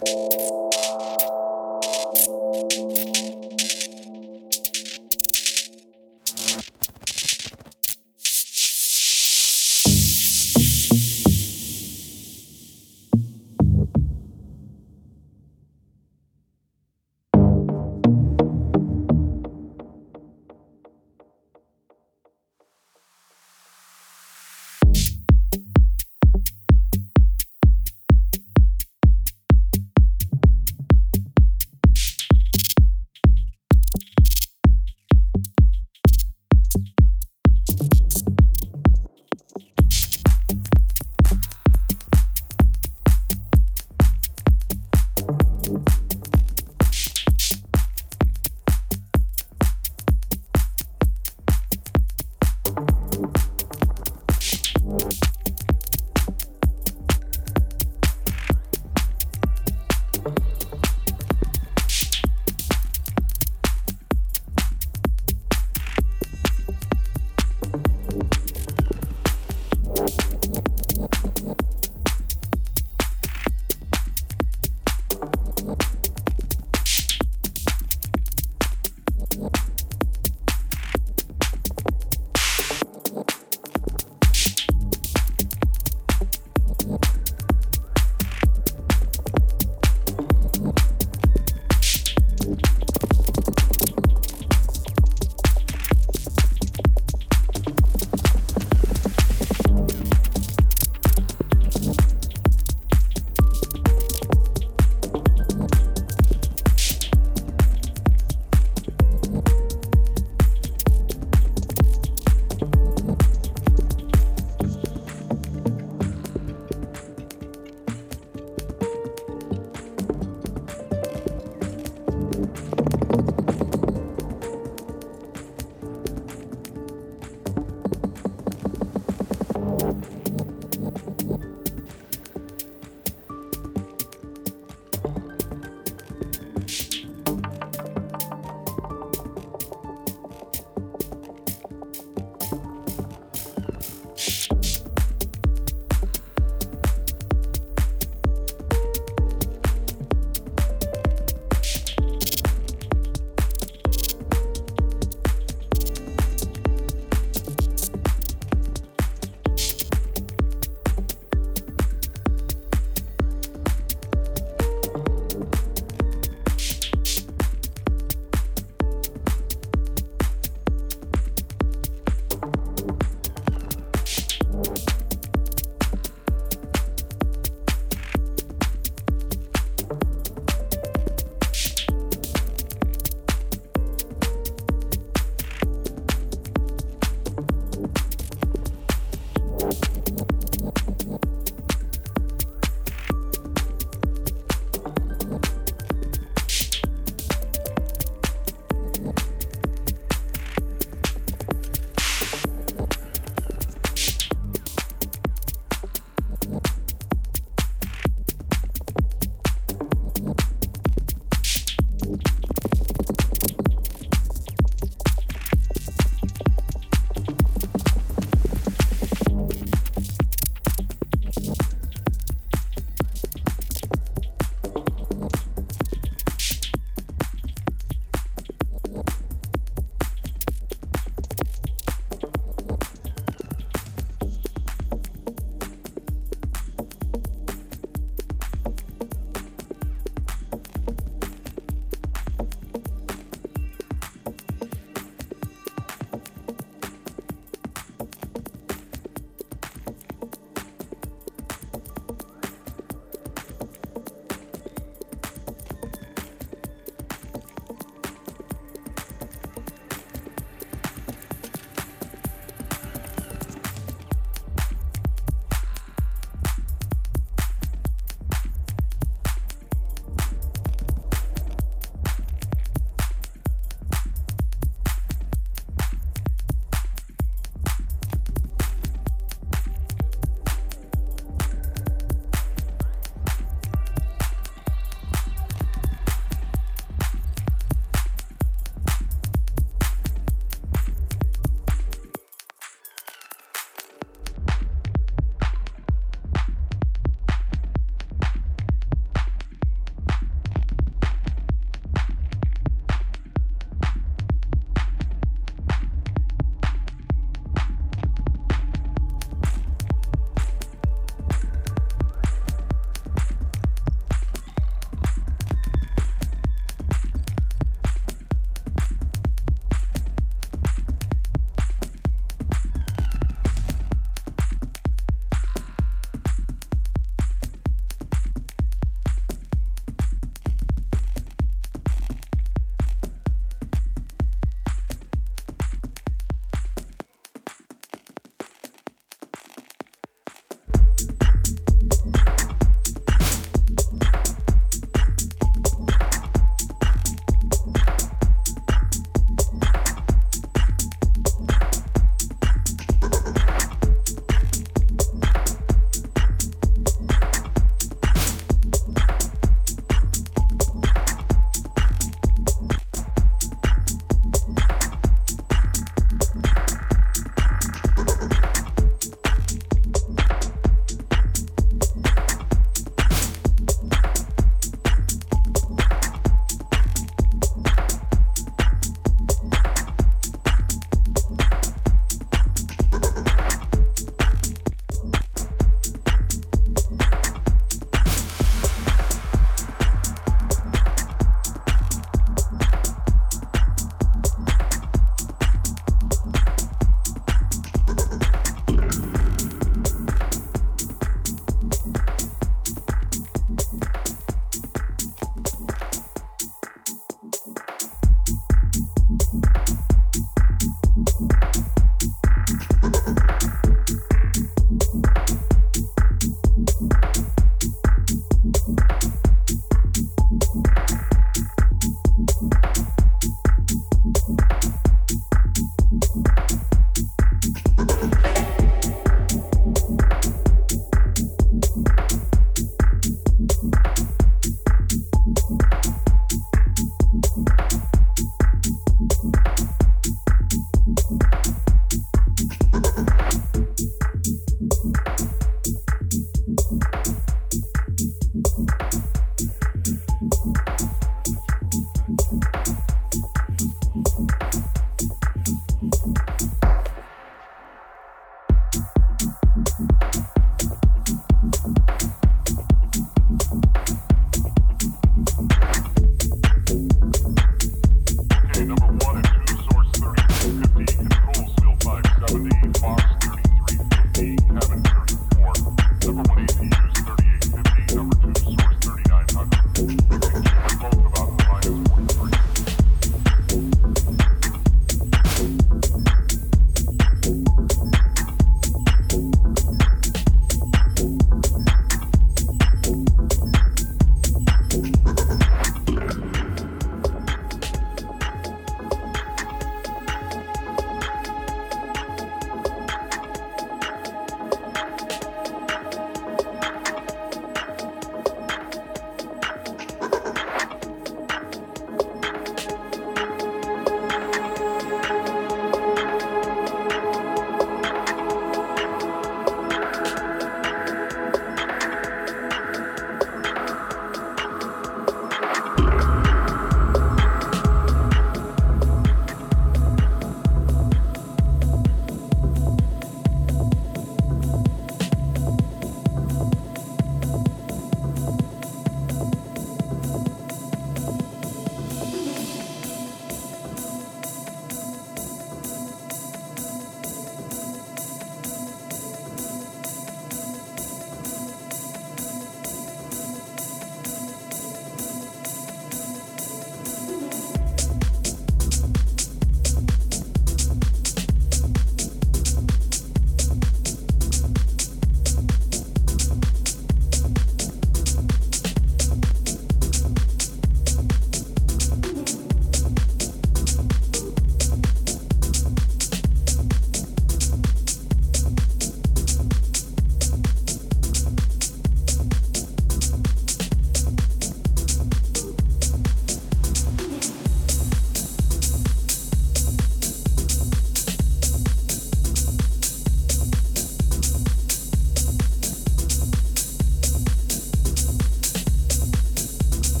Música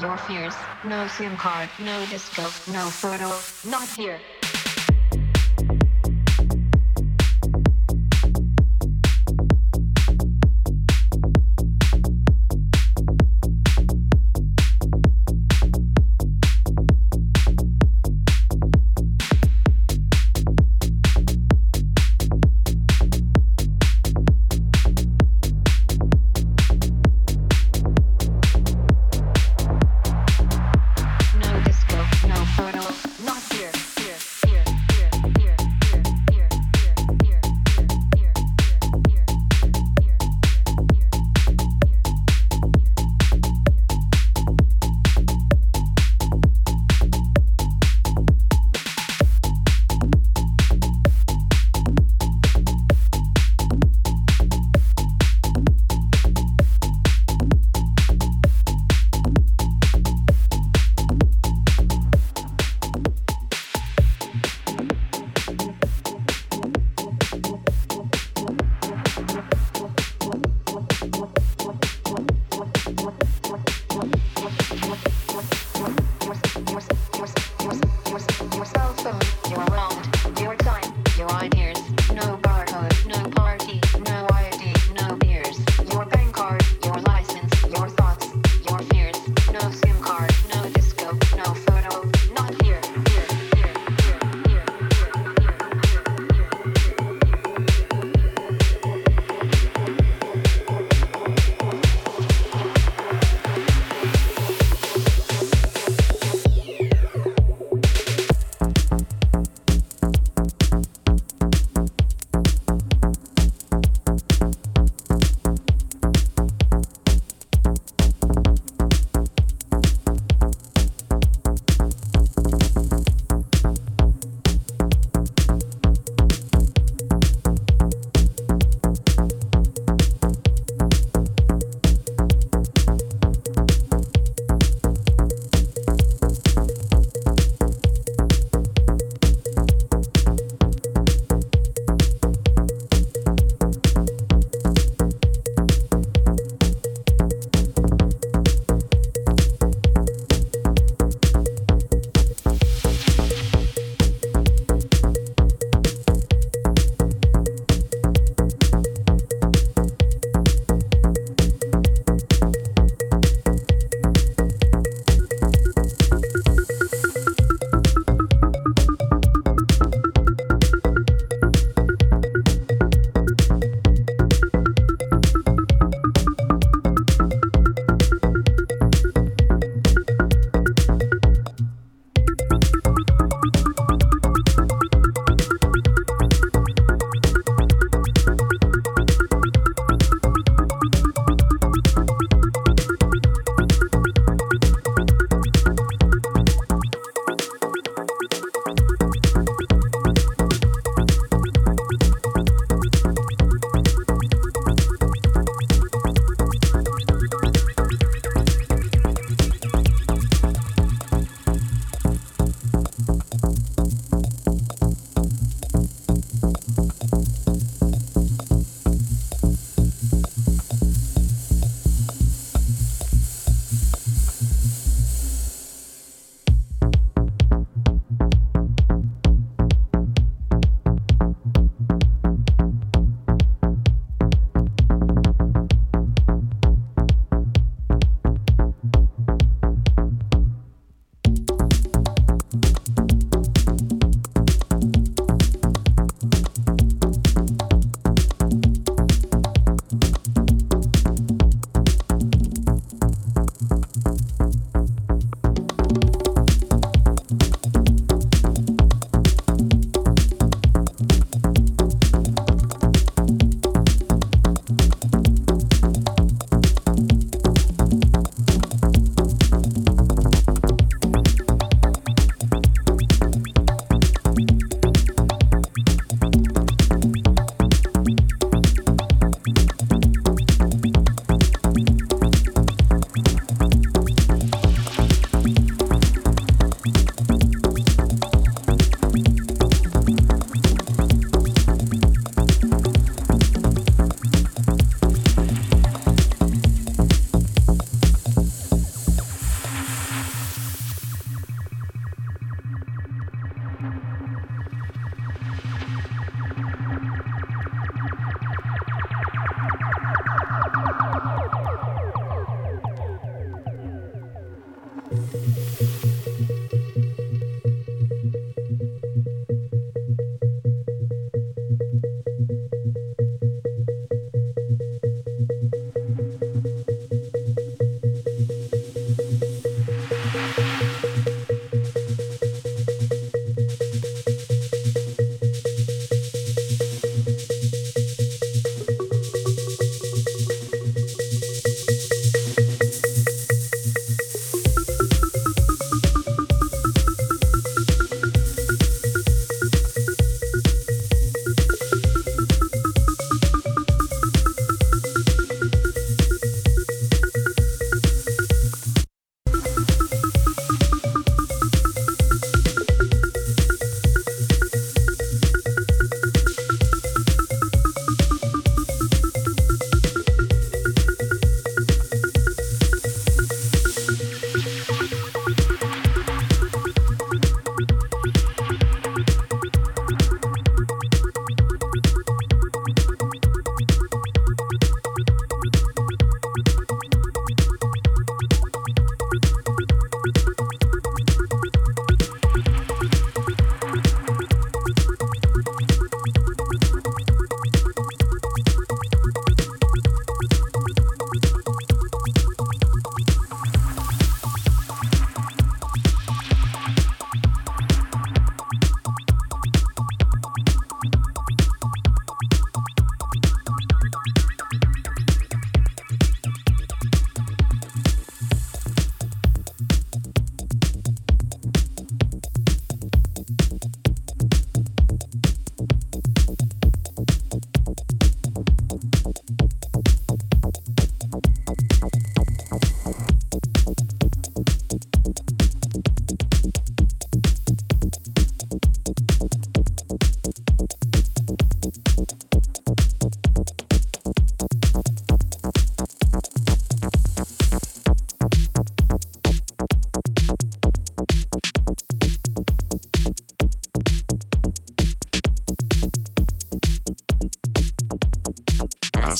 your fears. No SIM card, no disco, no photo, not here.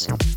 Podcast.